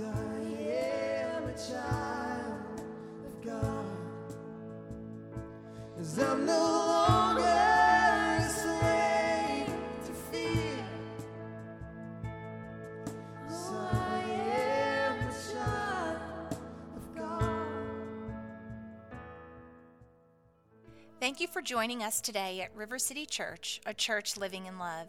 I am a child of God. 'Cause I'm no longer a slave to fear. I am a child of God. Thank you for joining us today at River City Church, a church living in love.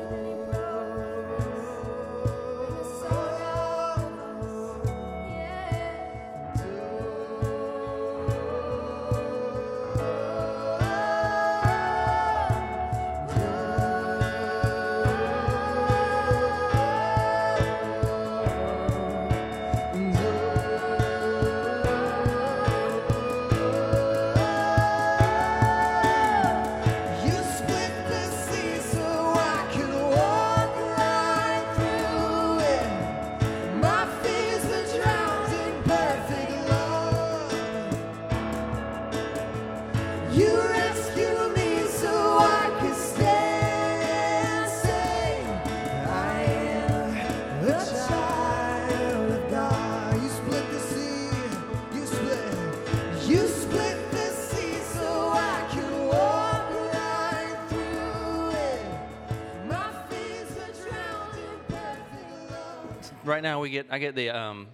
right now we get I get the um,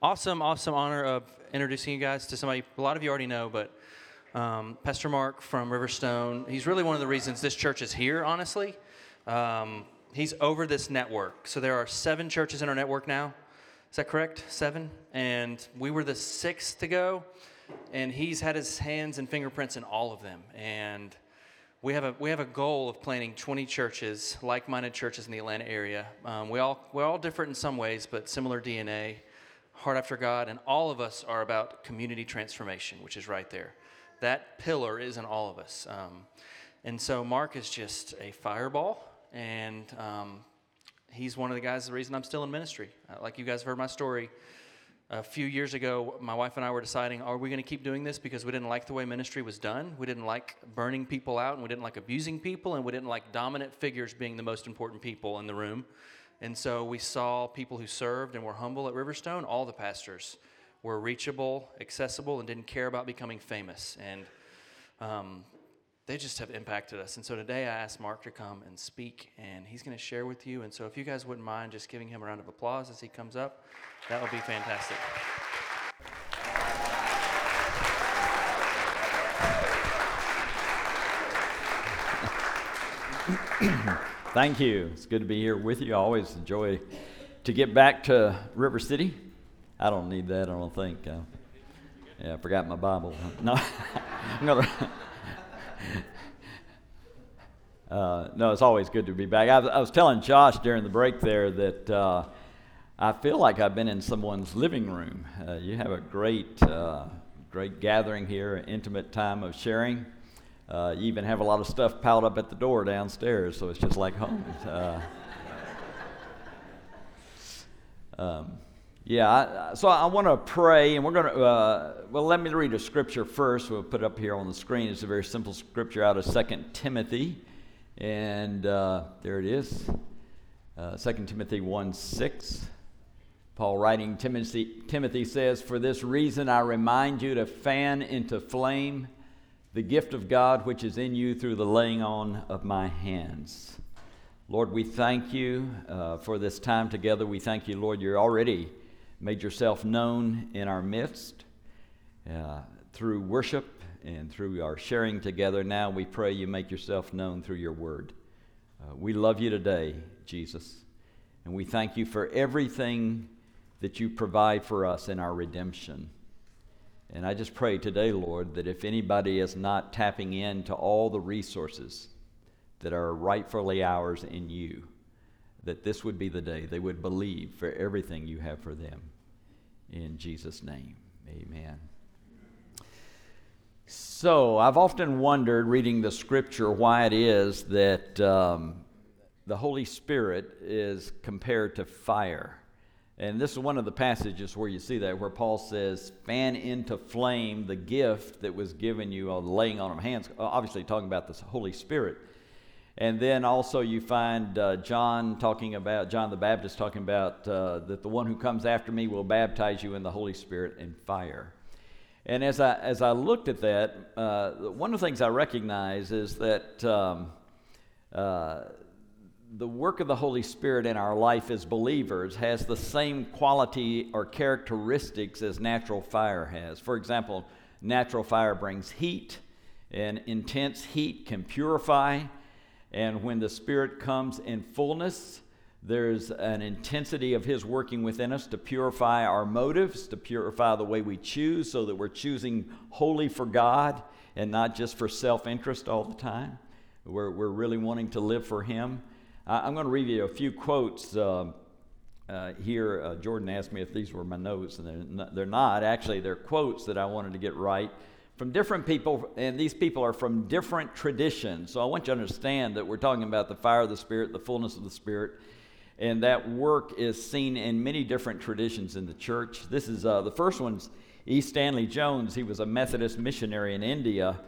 awesome, awesome honor of introducing you guys to somebody a lot of you already know, but um, Pastor Mark from Riverstone. He's really one of the reasons this church is here. Honestly, um, he's over this network. So there are seven churches in our network now. Is that correct? Seven, and we were the sixth to go, and he's had his hands and fingerprints in all of them, and. We have a we have a goal of planting 20 churches, like-minded churches in the Atlanta area. Um, we all we're all different in some ways, but similar DNA, heart after God, and all of us are about community transformation, which is right there. That pillar is in all of us. Um, and so Mark is just a fireball, and um, he's one of the guys. The reason I'm still in ministry, Uh, like you guys have heard my story. A few years ago, my wife and I were deciding, are we going to keep doing this because we didn't like the way ministry was done? We didn't like burning people out, and we didn't like abusing people, and we didn't like dominant figures being the most important people in the room. And so we saw people who served and were humble at Riverstone. All the pastors were reachable, accessible, and didn't care about becoming famous. And um, they just have impacted us. And so today I asked Mark to come and speak, and he's going to share with you. And so if you guys wouldn't mind just giving him a round of applause as he comes up, that would be fantastic. Thank you. It's good to be here with you. I always enjoy to get back to River City. I don't need that, I don't think. Uh, yeah, I forgot my Bible. No, I'm gonna. Uh, no, it's always good to be back. I was, I was telling Josh during the break there that uh, I feel like I've been in someone's living room. Uh, you have a great, uh, great gathering here, an intimate time of sharing. Uh, you even have a lot of stuff piled up at the door downstairs, so it's just like home. Uh, um, yeah, so I want to pray, and we're going to, uh, well, let me read a scripture first. We'll put it up here on the screen. It's a very simple scripture out of 2 Timothy, and uh, there it is uh, 2 Timothy 1 6. Paul writing Timothy, Timothy says, For this reason I remind you to fan into flame the gift of God which is in you through the laying on of my hands. Lord, we thank you uh, for this time together. We thank you, Lord, you're already made yourself known in our midst uh, through worship and through our sharing together. Now we pray you make yourself known through your word. Uh, we love you today, Jesus, and we thank you for everything that you provide for us in our redemption. And I just pray today, Lord, that if anybody is not tapping into all the resources that are rightfully ours in you, that this would be the day they would believe for everything you have for them. In Jesus' name, amen. So, I've often wondered, reading the scripture, why it is that um, the Holy Spirit is compared to fire. And this is one of the passages where you see that, where Paul says, fan into flame the gift that was given you on laying on of hands, obviously talking about the Holy Spirit. And then also you find uh, John talking about, John the Baptist talking about uh, that the one who comes after me will baptize you in the Holy Spirit and fire. And as I, as I looked at that, uh, one of the things I recognize is that um, uh, the work of the Holy Spirit in our life as believers has the same quality or characteristics as natural fire has. For example, natural fire brings heat, and intense heat can purify. And when the Spirit comes in fullness, there's an intensity of His working within us to purify our motives, to purify the way we choose, so that we're choosing wholly for God and not just for self interest all the time. We're, we're really wanting to live for Him. I'm going to read you a few quotes uh, uh, here. Uh, Jordan asked me if these were my notes, and they're they're not. Actually, they're quotes that I wanted to get right from different people, and these people are from different traditions. So I want you to understand that we're talking about the fire of the Spirit, the fullness of the Spirit, and that work is seen in many different traditions in the church. This is uh, the first one's E. Stanley Jones. He was a Methodist missionary in India.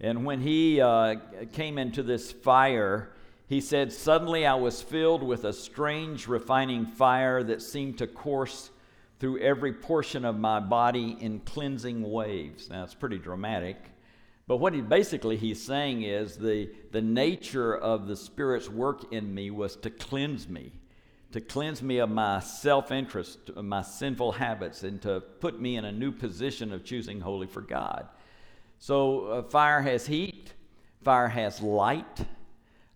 And when he uh, came into this fire, he said, Suddenly I was filled with a strange refining fire that seemed to course through every portion of my body in cleansing waves. Now, it's pretty dramatic. But what he basically he's saying is the, the nature of the Spirit's work in me was to cleanse me, to cleanse me of my self interest, my sinful habits, and to put me in a new position of choosing holy for God. So, uh, fire has heat, fire has light,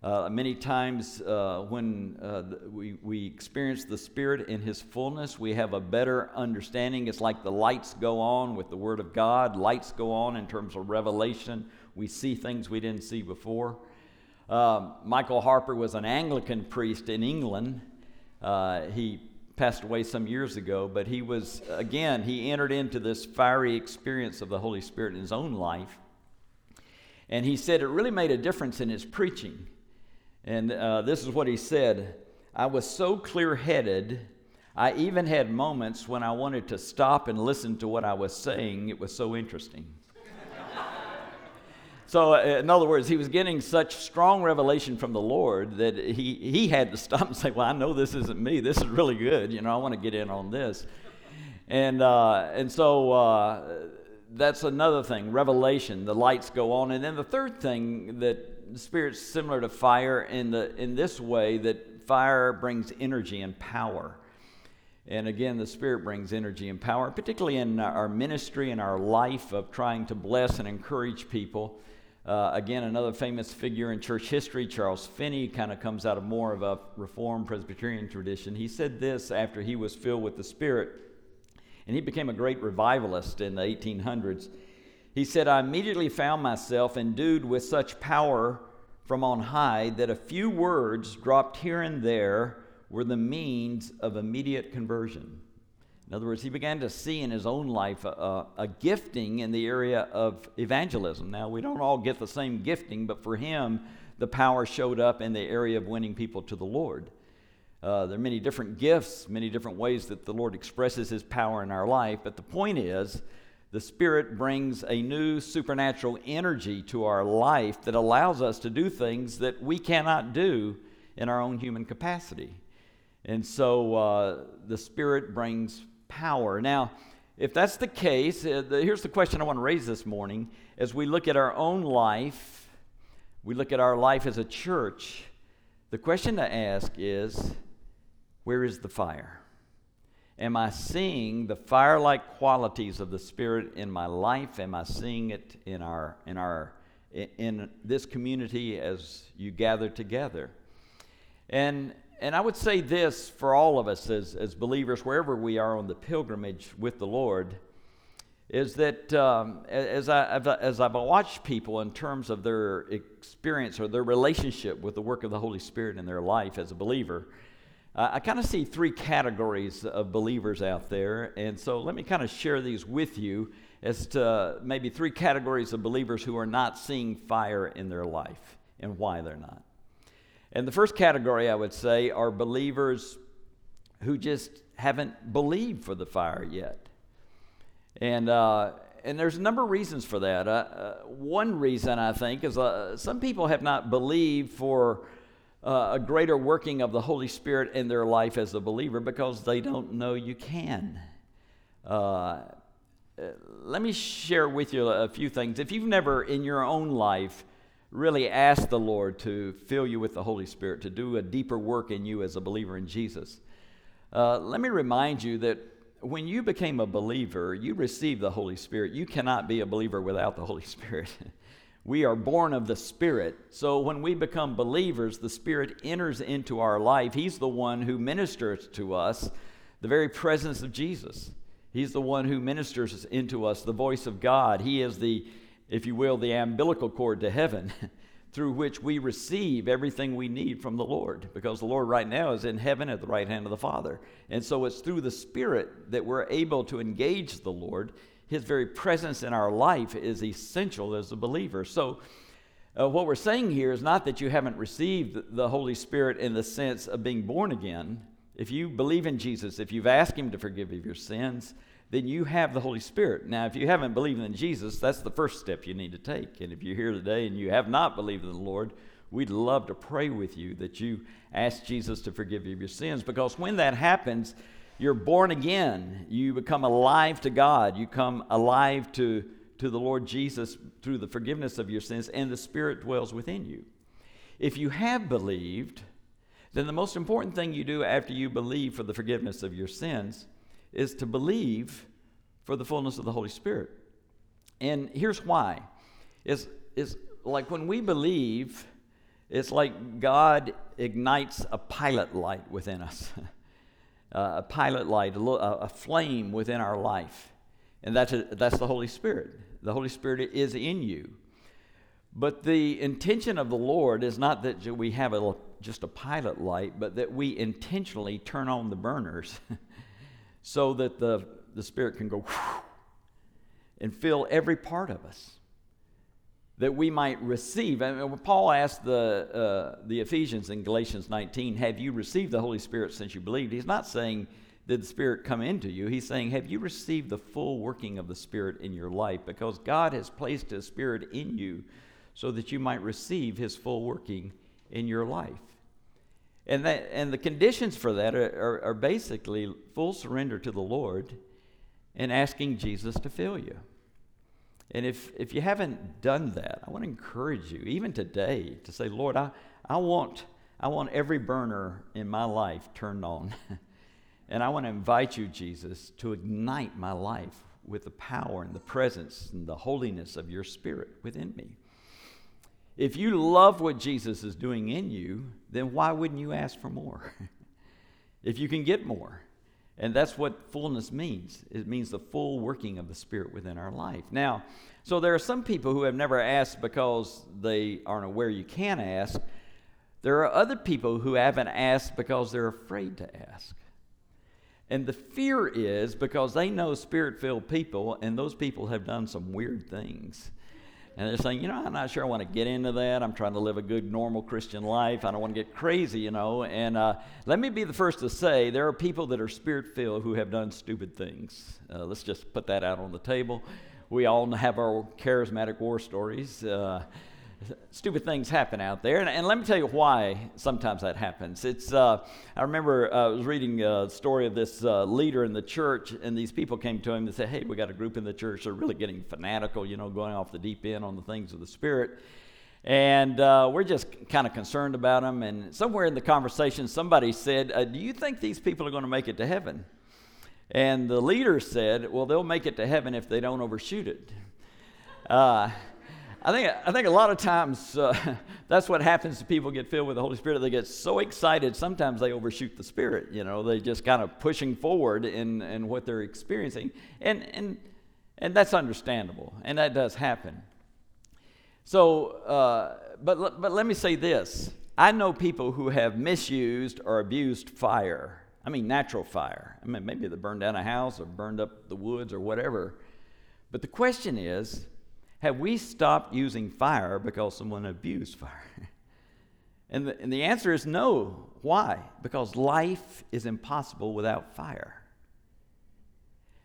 uh, many times, uh, when uh, we, we experience the Spirit in His fullness, we have a better understanding. It's like the lights go on with the Word of God, lights go on in terms of revelation. We see things we didn't see before. Um, Michael Harper was an Anglican priest in England. Uh, he passed away some years ago, but he was, again, he entered into this fiery experience of the Holy Spirit in his own life. And he said it really made a difference in his preaching. And uh, this is what he said I was so clear headed, I even had moments when I wanted to stop and listen to what I was saying. It was so interesting. so, uh, in other words, he was getting such strong revelation from the Lord that he, he had to stop and say, Well, I know this isn't me. This is really good. You know, I want to get in on this. And, uh, and so, uh, that's another thing revelation the lights go on and then the third thing that the spirit's similar to fire in the in this way that fire brings energy and power. And again the spirit brings energy and power particularly in our ministry and our life of trying to bless and encourage people. Uh, again another famous figure in church history charles finney kind of comes out of more of a reformed presbyterian tradition. He said this after he was filled with the spirit and he became a great revivalist in the 1800s. He said, I immediately found myself endued with such power from on high that a few words dropped here and there were the means of immediate conversion. In other words, he began to see in his own life a, a, gifting in the area of evangelism. Now, we don't all get the same gifting, but for him, the power showed up in the area of winning people to the Lord. Uh, there are many different gifts, many different ways that the Lord expresses His power in our life. But the point is, the Spirit brings a new supernatural energy to our life that allows us to do things that we cannot do in our own human capacity. And so uh, the Spirit brings power. Now, if that's the case, uh, the, here's the question I want to raise this morning. As we look at our own life, we look at our life as a church, the question to ask is where is the fire? Am I seeing the fire like qualities of the Spirit in my life? Am I seeing it in, our, in, our, in this community as you gather together? And, and I would say this for all of us as, as believers, wherever we are on the pilgrimage with the Lord, is that um, as, I, as I've watched people in terms of their experience or their relationship with the work of the Holy Spirit in their life as a believer, I kind of see three categories of believers out there, and so let me kind of share these with you as to maybe three categories of believers who are not seeing fire in their life and why they're not. And the first category I would say are believers who just haven't believed for the fire yet. And, uh, and there's a number of reasons for that. Uh, uh, one reason, I think, is uh, some people have not believed for uh, a greater working of the Holy Spirit in their life as a believer because they don't know you can. Uh, let me share with you a few things. If you've never in your own life really asked the Lord to fill you with the Holy Spirit, to do a deeper work in you as a believer in Jesus, uh, let me remind you that when you became a believer, you received the Holy Spirit. You cannot be a believer without the Holy Spirit. we are born of the Spirit. So when we become believers, the Spirit enters into our life. He's the one who ministers to us the very presence of Jesus. He's the one who ministers into us the voice of God. He is the, if you will, the umbilical cord to heaven through which we receive everything we need from the Lord because the Lord right now is in heaven at the right hand of the Father. And so it's through the Spirit that we're able to engage the Lord. His very presence in our life is essential as a believer. So, uh, what we're saying here is not that you haven't received the Holy Spirit in the sense of being born again. If you believe in Jesus, if you've asked Him to forgive you of your sins, then you have the Holy Spirit. Now, if you haven't believed in Jesus, that's the first step you need to take. And if you're here today and you have not believed in the Lord, we'd love to pray with you that you ask Jesus to forgive you of your sins. Because when that happens, you're born again. You become alive to God. You come alive to, to the Lord Jesus through the forgiveness of your sins, and the Spirit dwells within you. If you have believed, then the most important thing you do after you believe for the forgiveness of your sins is to believe for the fullness of the Holy Spirit. And here's why. It's, it's like when we believe, it's like God ignites a pilot light within us, uh, a pilot light, a, a, flame within our life. And that's, a, that's the Holy Spirit. The Holy Spirit is in you. But the intention of the Lord is not that we have a, just a pilot light, but that we intentionally turn on the burners so that the, the Spirit can go and fill every part of us. That we might receive. And when Paul asked the, uh, the Ephesians in Galatians 19, Have you received the Holy Spirit since you believed? He's not saying, Did the Spirit come into you? He's saying, Have you received the full working of the Spirit in your life? Because God has placed His Spirit in you so that you might receive His full working in your life. And, that, and the conditions for that are, are, are basically full surrender to the Lord and asking Jesus to fill you. And if, if you haven't done that, I want to encourage you, even today, to say, Lord, I, I, want, I want every burner in my life turned on. and I want to invite you, Jesus, to ignite my life with the power and the presence and the holiness of your Spirit within me. If you love what Jesus is doing in you, then why wouldn't you ask for more? if you can get more. And that's what fullness means. It means the full working of the Spirit within our life. Now, so there are some people who have never asked because they aren't aware you can ask. There are other people who haven't asked because they're afraid to ask. And the fear is because they know spirit filled people, and those people have done some weird things. And they're saying, you know, I'm not sure I want to get into that. I'm trying to live a good, normal Christian life. I don't want to get crazy, you know. And uh, let me be the first to say there are people that are spirit filled who have done stupid things. Uh, let's just put that out on the table. We all have our charismatic war stories. Uh, stupid things happen out there. And, and, let me tell you why sometimes that happens. It's, uh, I remember uh, I was reading a story of this uh, leader in the church, and these people came to him and said, Hey, we got a group in the church. They're really getting fanatical, you know, going off the deep end on the things of the Spirit. And uh, we're just kind of concerned about them. And somewhere in the conversation, somebody said, uh, Do you think these people are going to make it to heaven? And the leader said, Well, they'll make it to heaven if they don't overshoot it. I think, I think a lot of times uh, that's what happens to people get filled with the Holy Spirit. They get so excited, sometimes they overshoot the Spirit. You know, they just kind of pushing forward in, in what they're experiencing. And, and, and that's understandable, and that does happen. So, uh, but, but let me say this I know people who have misused or abused fire. I mean, natural fire. I mean, maybe they burned down a house or burned up the woods or whatever. But the question is, have we stopped using fire because someone abused fire? And the, and the answer is no. Why? Because life is impossible without fire.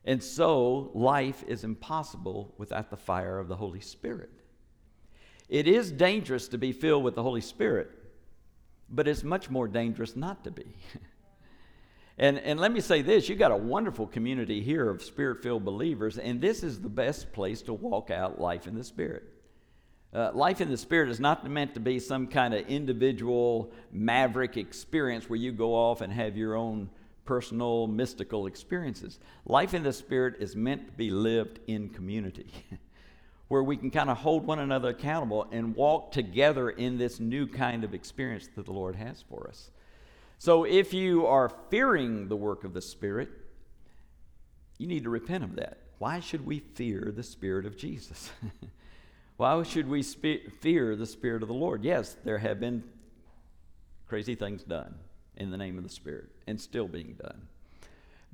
And so, life is impossible without the fire of the Holy Spirit. It is dangerous to be filled with the Holy Spirit, but it's much more dangerous not to be. and, and let me say this you've got a wonderful community here of spirit filled believers, and this is the best place to walk out life in the Spirit. Uh, life in the Spirit is not meant to be some kind of individual maverick experience where you go off and have your own personal mystical experiences. Life in the Spirit is meant to be lived in community, where we can kind of hold one another accountable and walk together in this new kind of experience that the Lord has for us. So if you are fearing the work of the Spirit, you need to repent of that. Why should we fear the Spirit of Jesus? Why should we spe- fear the Spirit of the Lord? Yes, there have been crazy things done in the name of the Spirit and still being done.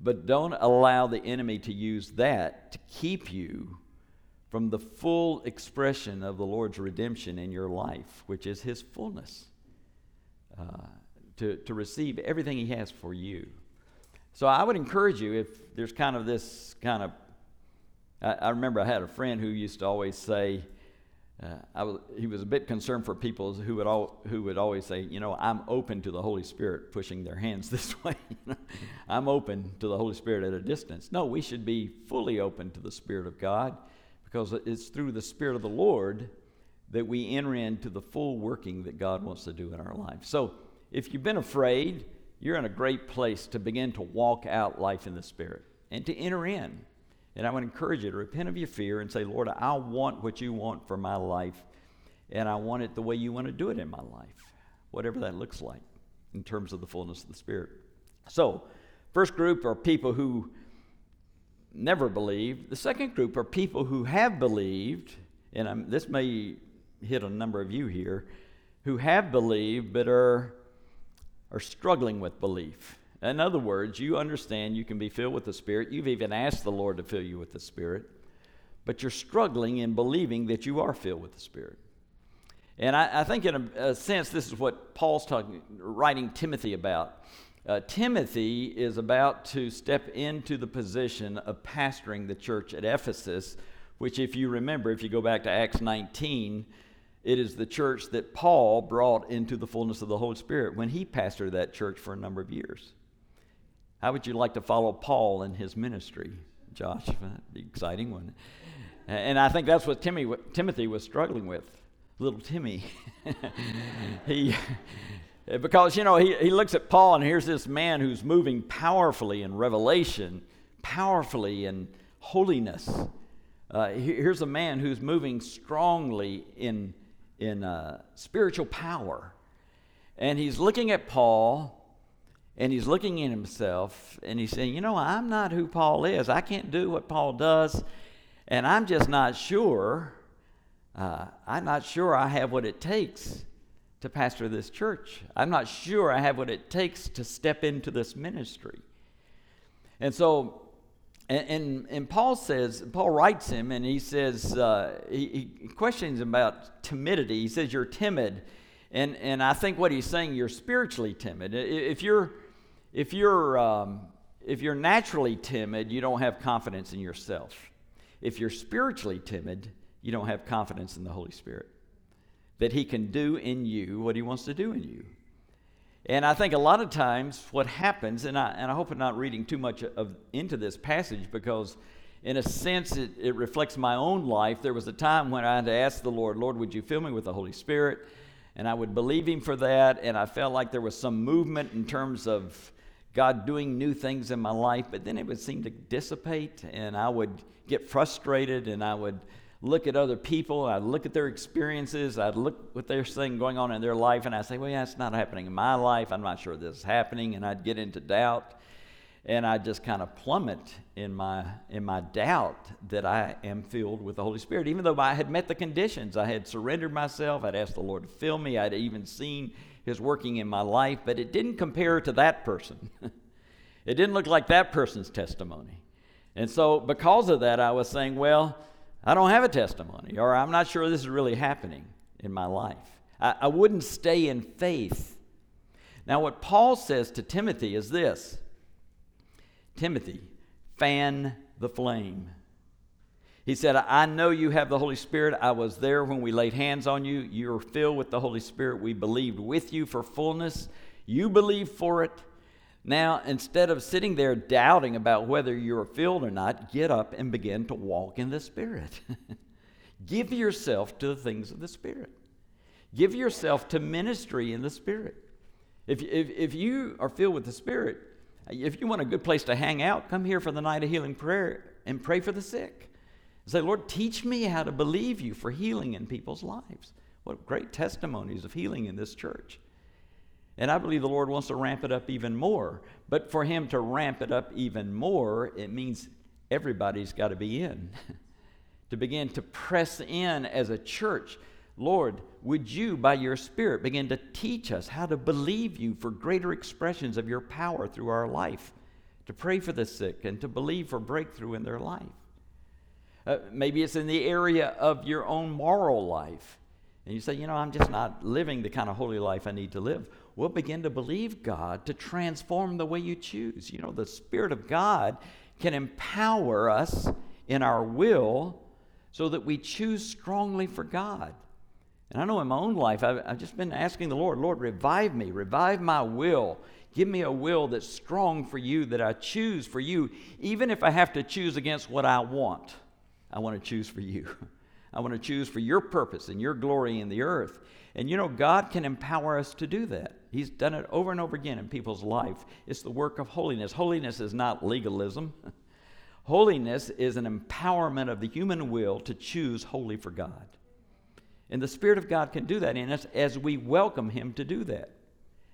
But don't allow the enemy to use that to keep you from the full expression of the Lord's redemption in your life, which is His fullness, uh, to, to receive everything He has for you. So I would encourage you if there's kind of this kind of. I, I remember I had a friend who used to always say, uh, was, he was a bit concerned for people who would, all, who would always say, you know, I'm open to the Holy Spirit pushing their hands this way. I'm open to the Holy Spirit at a distance. No, we should be fully open to the Spirit of God because it's through the Spirit of the Lord that we enter into the full working that God wants to do in our life. So if you've been afraid, you're in a great place to begin to walk out life in the Spirit and to enter in and I would encourage you to repent of your fear and say, Lord, I want what you want for my life, and I want it the way you want to do it in my life, whatever that looks like in terms of the fullness of the Spirit. So, first group are people who never believed. The second group are people who have believed, and I'm, this may hit a number of you here, who have believed but are, are struggling with belief. In other words, you understand you can be filled with the Spirit. You've even asked the Lord to fill you with the Spirit, but you're struggling in believing that you are filled with the Spirit. And I, I think, in a, a, sense, this is what Paul's talking, writing Timothy about. Uh, Timothy is about to step into the position of pastoring the church at Ephesus, which, if you remember, if you go back to Acts 19, it is the church that Paul brought into the fullness of the Holy Spirit when he pastored that church for a number of years. How would you like to follow Paul in his ministry, Josh? That'd be exciting one. And I think that's what Timmy, Timothy was struggling with, little Timmy. he, because, you know, he, he looks at Paul and here's this man who's moving powerfully in revelation, powerfully in holiness. Uh, here's a man who's moving strongly in, in uh, spiritual power. And he's looking at Paul and he's looking at himself and he's saying, You know, I'm not who Paul is. I can't do what Paul does. And I'm just not sure. Uh, I'm not sure I have what it takes to pastor this church. I'm not sure I have what it takes to step into this ministry. And so, and, and, and Paul says, Paul writes him and he says, uh, he, he questions about timidity. He says, You're timid. And, and I think what he's saying, you're spiritually timid. If you're, if you're, um, if you're naturally timid, you don't have confidence in yourself. If you're spiritually timid, you don't have confidence in the Holy Spirit that He can do in you what He wants to do in you. And I think a lot of times what happens, and I, and I hope I'm not reading too much of, into this passage because, in a sense, it, it reflects my own life. There was a time when I had to ask the Lord, Lord, would you fill me with the Holy Spirit? And I would believe Him for that. And I felt like there was some movement in terms of God doing new things in my life, but then it would seem to dissipate, and I would get frustrated, and I would look at other people, I'd look at their experiences, I'd look what they're saying going on in their life, and I'd say, Well, yeah, it's not happening in my life. I'm not sure this is happening, and I'd get into doubt. And I'd just kind of plummet in my in my doubt that I am filled with the Holy Spirit, even though I had met the conditions. I had surrendered myself. I'd asked the Lord to fill me. I'd even seen His working in my life, but it didn't compare to that person. it didn't look like that person's testimony. And so, because of that, I was saying, well, I don't have a testimony, or I'm not sure this is really happening in my life. I, I wouldn't stay in faith. Now, what Paul says to Timothy is this Timothy, fan the flame. He said, I know you have the Holy Spirit. I was there when we laid hands on you. You're filled with the Holy Spirit. We believed with you for fullness. You believe for it. Now, instead of sitting there doubting about whether you're filled or not, get up and begin to walk in the Spirit. Give yourself to the things of the Spirit. Give yourself to ministry in the Spirit. If, if, if you are filled with the Spirit, if you want a good place to hang out, come here for the night of healing prayer and pray for the sick. Say, Lord, teach me how to believe you for healing in people's lives. What great testimonies of healing in this church. And I believe the Lord wants to ramp it up even more. But for Him to ramp it up even more, it means everybody's got to be in. to begin to press in as a church. Lord, would you, by your Spirit, begin to teach us how to believe you for greater expressions of your power through our life, to pray for the sick, and to believe for breakthrough in their life? Uh, maybe it's in the area of your own moral life. And you say, you know, I'm just not living the kind of holy life I need to live. We'll begin to believe God to transform the way you choose. You know, the Spirit of God can empower us in our will so that we choose strongly for God. And I know in my own life, I've, I've just been asking the Lord, Lord, revive me, revive my will. Give me a will that's strong for you, that I choose for you, even if I have to choose against what I want. I want to choose for you. I want to choose for your purpose and your glory in the earth. And you know, God can empower us to do that. He's done it over and over again in people's life. It's the work of holiness. Holiness is not legalism. Holiness is an empowerment of the human will to choose wholly for God. And the Spirit of God can do that in us as we welcome Him to do that,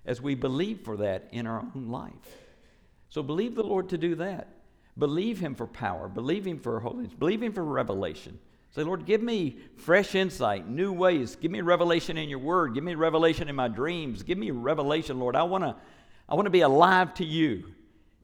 as we believe for that in our own life. So believe the Lord to do that. Believe Him for power. Believe Him for holiness. Believe Him for revelation. Say, Lord, give me fresh insight, new ways. Give me revelation in your word. Give me revelation in my dreams. Give me revelation, Lord. I want to I want to be alive to you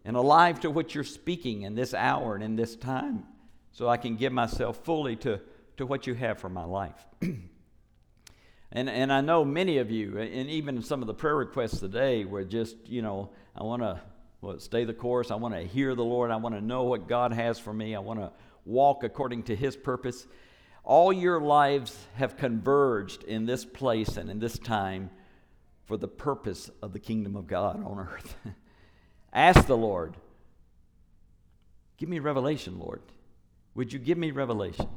and alive to what you're speaking in this hour and in this time so I can give myself fully to, to what you have for my life. and, and I know many of you, and even some of the prayer requests today were just, you know, I want to well, stay the course. I want to hear the Lord. I want to know what God has for me. I want to walk according to His purpose. All your lives have converged in this place and in this time for the purpose of the kingdom of God on earth. Ask the Lord, give me revelation, Lord. Would you give me revelation?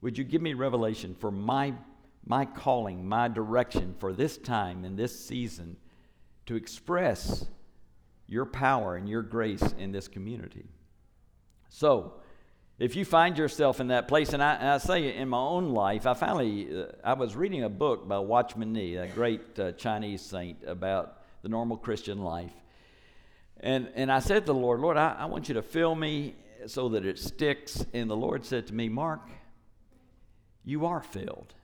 Would you give me revelation for my, my calling, my direction for this time and this season to express your power and your grace in this community? So, if you find yourself in that place, and I, and I say in my own life, I finally, uh, I was reading a book by Watchman Nee, a great uh, Chinese saint, about the normal Christian life. And, and I said to the Lord, Lord, I, I want you to fill me so that it sticks. And the Lord said to me, Mark, you are filled.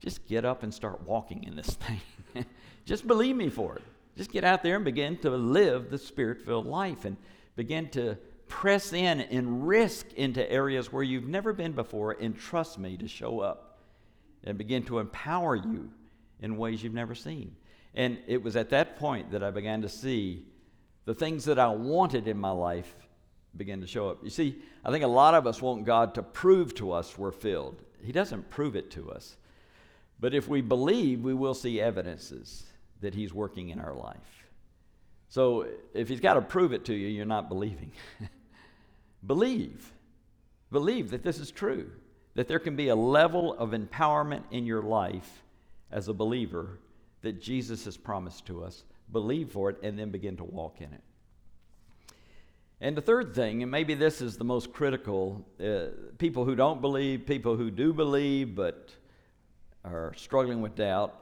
Just get up and start walking in this thing. Just believe me for it. Just get out there and begin to live the spirit filled life and begin to press in and risk into areas where you've never been before and trust me to show up and begin to empower you in ways you've never seen. And it was at that point that I began to see the things that I wanted in my life begin to show up. You see, I think a lot of us want God to prove to us we're filled. He doesn't prove it to us. But if we believe, we will see evidences that He's working in our life. So if He's got to prove it to you, you're not believing. believe. Believe that this is true, that there can be a level of empowerment in your life as a believer that Jesus has promised to us believe for it, and then begin to walk in it. And the third thing, and maybe this is the most critical uh, people who don't believe, people who do believe but are struggling with doubt.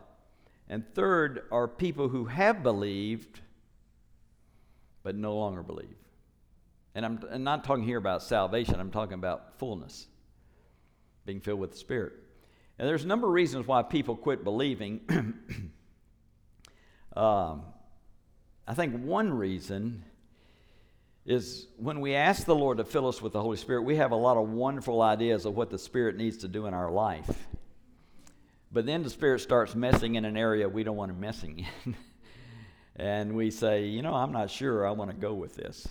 And third are people who have believed but no longer believe. And I'm, not talking here about salvation, I'm talking about fullness, being filled with the Spirit. And there's a number of reasons why people quit believing. um, I think one reason is when we ask the Lord to fill us with the Holy Spirit, we have a lot of wonderful ideas of what the Spirit needs to do in our life. But then the Spirit starts messing in an area we don't want him messing in. and we say, you know, I'm not sure I want to go with this.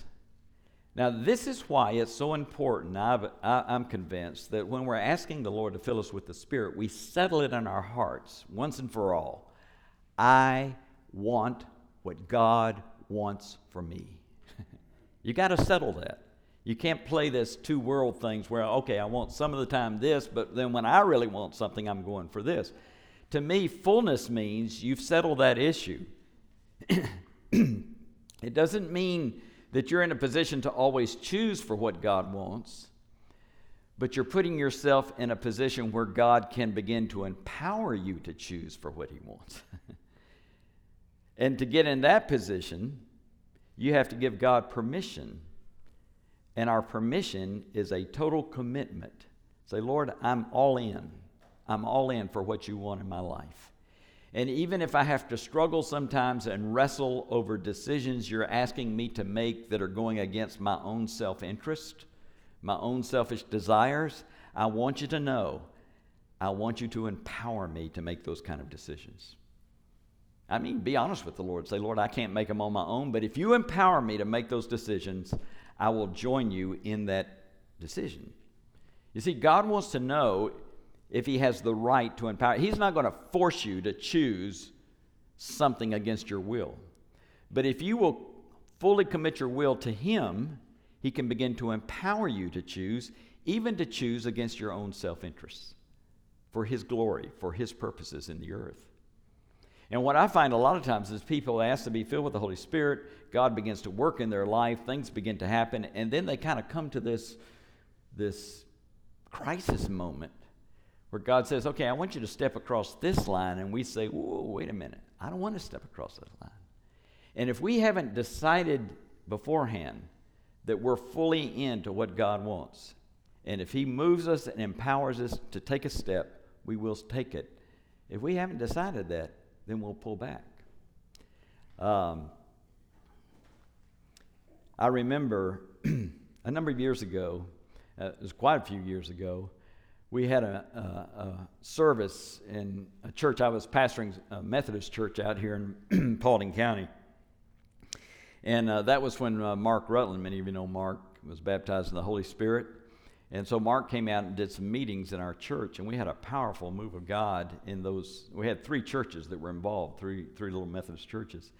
Now, this is why it's so important. I've, I, I'm convinced that when we're asking the Lord to fill us with the Spirit, we settle it in our hearts once and for all. I want what God wants for me. you got to settle that. You can't play this two world things where, okay, I want some of the time this, but then when I really want something, I'm going for this. To me, fullness means you've settled that issue. it doesn't mean that you're in a position to always choose for what God wants, but you're putting yourself in a position where God can begin to empower you to choose for what He wants. and to get in that position, you have to give God permission. And our permission is a total commitment. Say, Lord, I'm all in. I'm all in for what you want in my life. And even if I have to struggle sometimes and wrestle over decisions you're asking me to make that are going against my own self interest, my own selfish desires, I want you to know I want you to empower me to make those kind of decisions. I mean, be honest with the Lord. Say, Lord, I can't make them on my own, but if you empower me to make those decisions, I will join you in that decision. You see, God wants to know if he has the right to empower. He's not going to force you to choose something against your will. But if you will fully commit your will to him, he can begin to empower you to choose, even to choose against your own self interests for his glory, for his purposes in the earth. And what I find a lot of times is people ask to be filled with the Holy Spirit, God begins to work in their life, things begin to happen, and then they kind of come to this, this crisis moment where God says, Okay, I want you to step across this line. And we say, Whoa, wait a minute. I don't want to step across that line. And if we haven't decided beforehand that we're fully into what God wants, and if He moves us and empowers us to take a step, we will take it. If we haven't decided that, then we'll pull back. Um, I remember a number of years ago, uh, it was quite a few years ago, we had a, a, a, service in a church. I was pastoring a Methodist church out here in Paulding County. And uh, that was when uh, Mark Rutland, many of you know Mark, was baptized in the Holy Spirit. And so Mark came out and did some meetings in our church, and we had a powerful move of God in those. We had three churches that were involved, three, three little Methodist churches.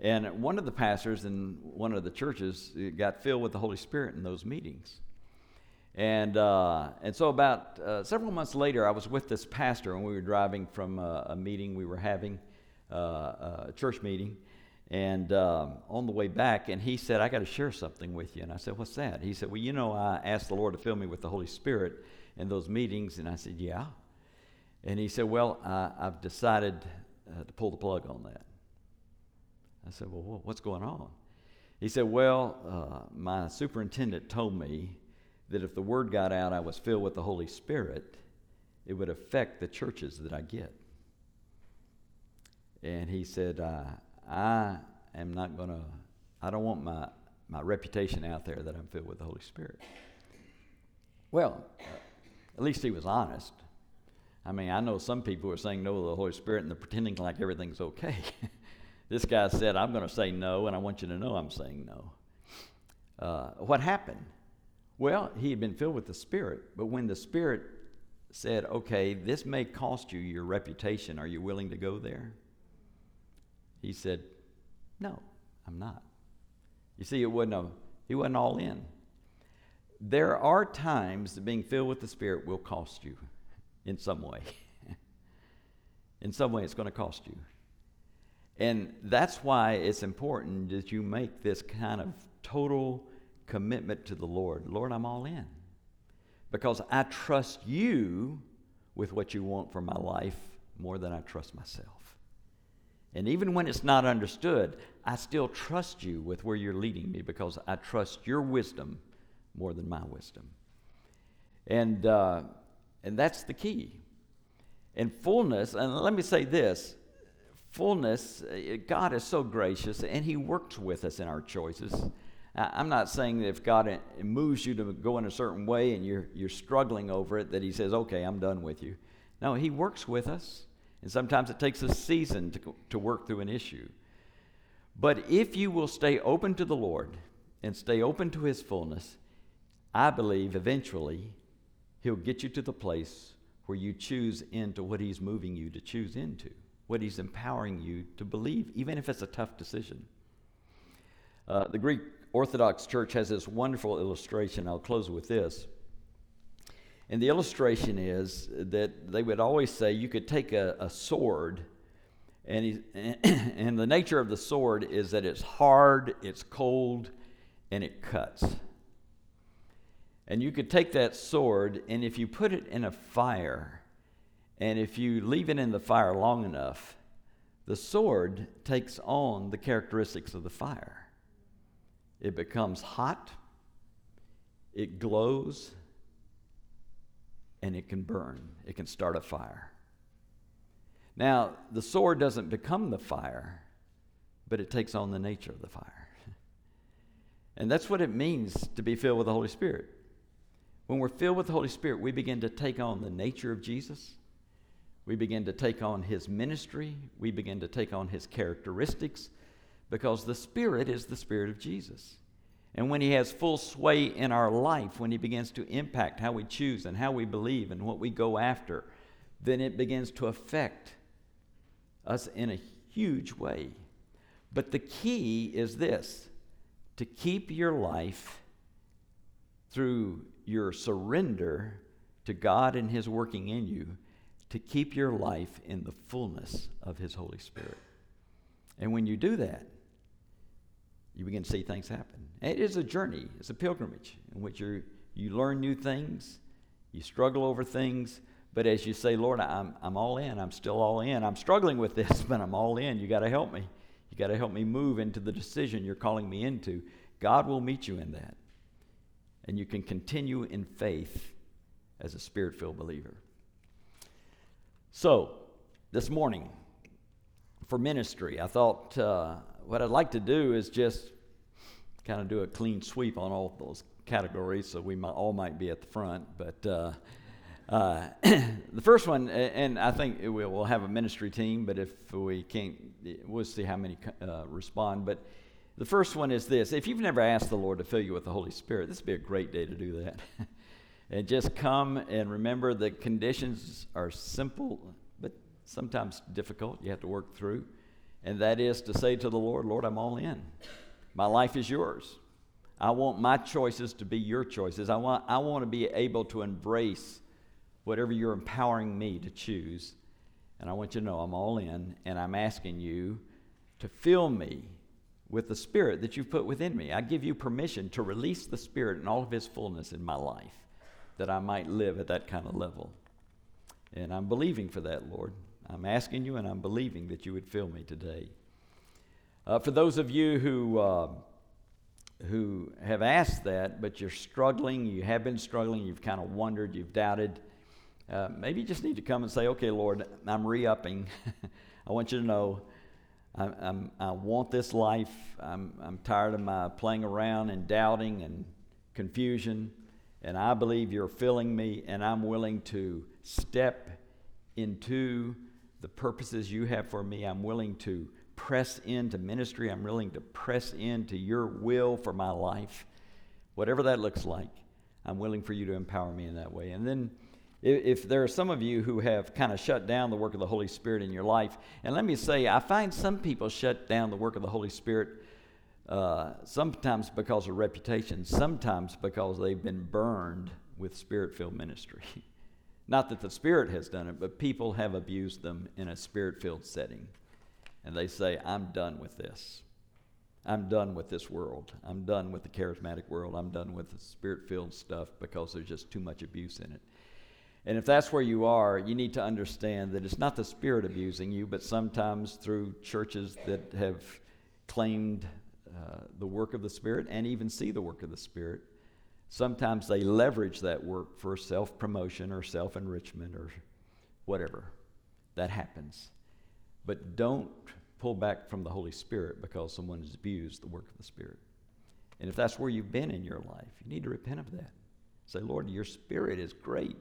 And one of the pastors in one of the churches got filled with the Holy Spirit in those meetings. And, uh, and so, about uh, several months later, I was with this pastor, and we were driving from a, a meeting we were having, uh, a church meeting. And um, on the way back, and he said, I got to share something with you. And I said, What's that? He said, Well, you know, I asked the Lord to fill me with the Holy Spirit in those meetings. And I said, Yeah. And he said, Well, I've decided uh, to pull the plug on that. I said, Well, what's going on? He said, Well, uh, my superintendent told me that if the word got out I was filled with the Holy Spirit, it would affect the churches that I get. And he said, uh, I am not going to, I don't want my, my reputation out there that I'm filled with the Holy Spirit. Well, at least he was honest. I mean, I know some people are saying no to the Holy Spirit and they're pretending like everything's okay. this guy said, I'm going to say no, and I want you to know I'm saying no. Uh, what happened? Well, he had been filled with the Spirit, but when the Spirit said, okay, this may cost you your reputation, are you willing to go there? He said, no, I'm not. You see, it wasn't a, he wasn't all in. There are times that being filled with the Spirit will cost you in some way. in some way, it's going to cost you. And that's why it's important that you make this kind of total commitment to the Lord. Lord, I'm all in. Because I trust you with what you want for my life more than I trust myself. And even when it's not understood, I still trust you with where you're leading me because I trust your wisdom more than my wisdom. And, uh, and that's the key. And fullness, and let me say this fullness, uh, God is so gracious and He works with us in our choices. I'm not saying that if God moves you to go in a certain way and you're, you're struggling over it, that He says, okay, I'm done with you. No, He works with us, and sometimes it takes a season to, to work through an issue. But if you will stay open to the Lord and stay open to His fullness, I believe eventually He'll get you to the place where you choose into what He's moving you to choose into, what He's empowering you to believe, even if it's a tough decision. Uh, the Greek Orthodox Church has this wonderful illustration. I'll close with this. And the illustration is that they would always say you could take a, a sword, and, he, and the nature of the sword is that it's hard, it's cold, and it cuts. And you could take that sword, and if you put it in a fire, and if you leave it in the fire long enough, the sword takes on the characteristics of the fire. It becomes hot, it glows, and it can burn. It can start a fire. Now, the sword doesn't become the fire, but it takes on the nature of the fire. And that's what it means to be filled with the Holy Spirit. When we're filled with the Holy Spirit, we begin to take on the nature of Jesus. We begin to take on his ministry. We begin to take on his characteristics because the Spirit is the Spirit of Jesus. And when he has full sway in our life, when he begins to impact how we choose and how we believe and what we go after, then it begins to affect us in a huge way. But the key is this to keep your life through your surrender to God and His working in you, to keep your life in the fullness of His Holy Spirit. And when you do that, you begin to see things happen. It is a journey, it's a pilgrimage in which you you learn new things, you struggle over things, but as you say, Lord, I'm, I'm all in, I'm still all in. I'm struggling with this, but I'm all in. You got to help me. You got to help me move into the decision you're calling me into. God will meet you in that. And you can continue in faith as a spirit filled believer. So, this morning, for ministry, I thought uh, what I'd like to do is just kind of do a clean sweep on all those categories so we might, all might be at the front. But uh, uh, the first one, and I think we'll, have a ministry team, but if we can't, we'll see how many uh, respond. But the first one is this if you've never asked the Lord to fill you with the Holy Spirit, this would be a great day to do that. and just come and remember the conditions are simple, but sometimes difficult. You have to work through. And that is to say to the Lord, Lord, I'm all in. My life is yours. I want my choices to be your choices. I want, I want to be able to embrace whatever you're empowering me to choose. And I want you to know I'm all in, and I'm asking you to fill me with the Spirit that you've put within me. I give you permission to release the Spirit in all of His fullness in my life, that I might live at that kind of level. And I'm believing for that, Lord. I'm asking you, and I'm believing that you would fill me today. Uh, for those of you who, uh, who have asked that, but you're struggling, you have been struggling, you've kind of wondered, you've doubted, uh, maybe you just need to come and say, okay, Lord, I'm re upping. I want you to know I, I'm, i want this life. I'm, I'm tired of my playing around and doubting and confusion. And I believe you're filling me, and I'm willing to step into the purposes you have for me. I'm willing to press into ministry. I'm willing to press into your will for my life. Whatever that looks like, I'm willing for you to empower me in that way. And then if there are some of you who have kind of shut down the work of the Holy Spirit in your life, and let me say, I find some people shut down the work of the Holy Spirit uh, sometimes because of reputation, sometimes because they've been burned with spirit filled ministry. Not that the Spirit has done it, but people have abused them in a spirit filled setting. And they say, I'm done with this. I'm done with this world. I'm done with the charismatic world. I'm done with the spirit filled stuff because there's just too much abuse in it. And if that's where you are, you need to understand that it's not the Spirit abusing you, but sometimes through churches that have claimed uh, the work of the Spirit and even see the work of the Spirit, sometimes they leverage that work for self promotion or self enrichment or whatever. That happens. But don't pull back from the Holy Spirit because someone has abused the work of the Spirit. And if that's where you've been in your life, you need to repent of that. Say, Lord, your Spirit is great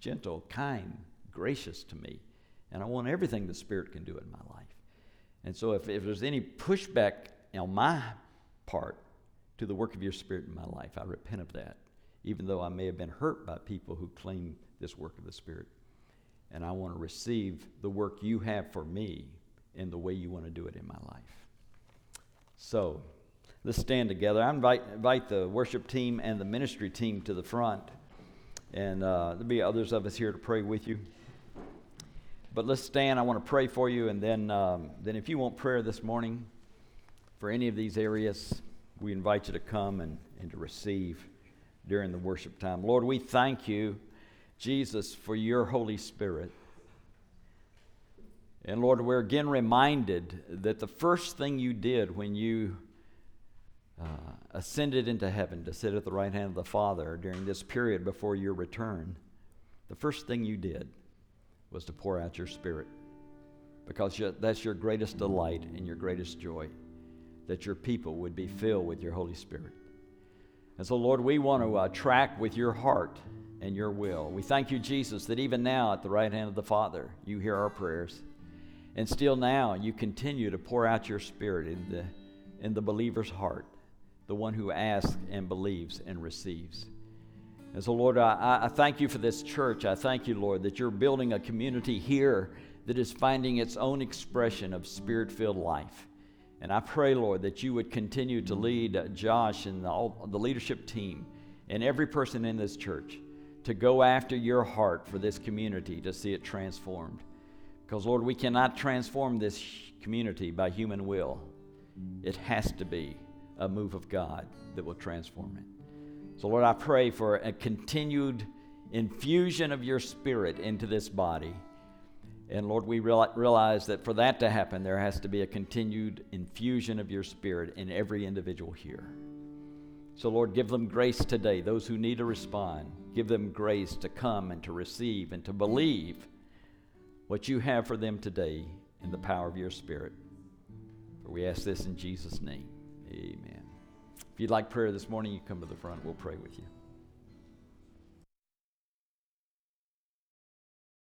gentle, kind, gracious to me. And I want everything the Spirit can do in my life. And so if, if there's any pushback on my part to the work of your Spirit in my life, I repent of that, even though I may have been hurt by people who claim this work of the Spirit. And I want to receive the work you have for me in the way you want to do it in my life. So let's stand together. I invite, invite the worship team and the ministry team to the front. And uh, there'll be others of us here to pray with you. But let's stand. I want to pray for you. And then, um, then if you want prayer this morning for any of these areas, we invite you to come and, and to receive during the worship time. Lord, we thank you, Jesus, for your Holy Spirit. And Lord, we're again reminded that the first thing you did when you uh, ascended into heaven to sit at the right hand of the Father during this period before your return, the first thing you did was to pour out your Spirit. Because that's your greatest delight and your greatest joy, that your people would be filled with your Holy Spirit. And so, Lord, we want to uh, track with your heart and your will. We thank you, Jesus, that even now at the right hand of the Father, you hear our prayers. And still now, you continue to pour out your Spirit in the, in the believer's heart, the one who asks and believes and receives. And so, Lord, I, I thank you for this church. I thank you, Lord, that you're building a community here that is finding its own expression of spirit filled life. And I pray, Lord, that you would continue to lead Josh and the, all, the leadership team and every person in this church to go after your heart for this community to see it transformed. Because, Lord, we cannot transform this community by human will. It has to be a move of God that will transform it. So, Lord, I pray for a continued infusion of your spirit into this body. And Lord, we realize that for that to happen, there has to be a continued infusion of your spirit in every individual here. So, Lord, give them grace today, those who need to respond. Give them grace to come and to receive and to believe what you have for them today in the power of your Spirit. For we ask this in Jesus' name. Amen. If you'd like prayer this morning, you come to the front. We'll pray with you.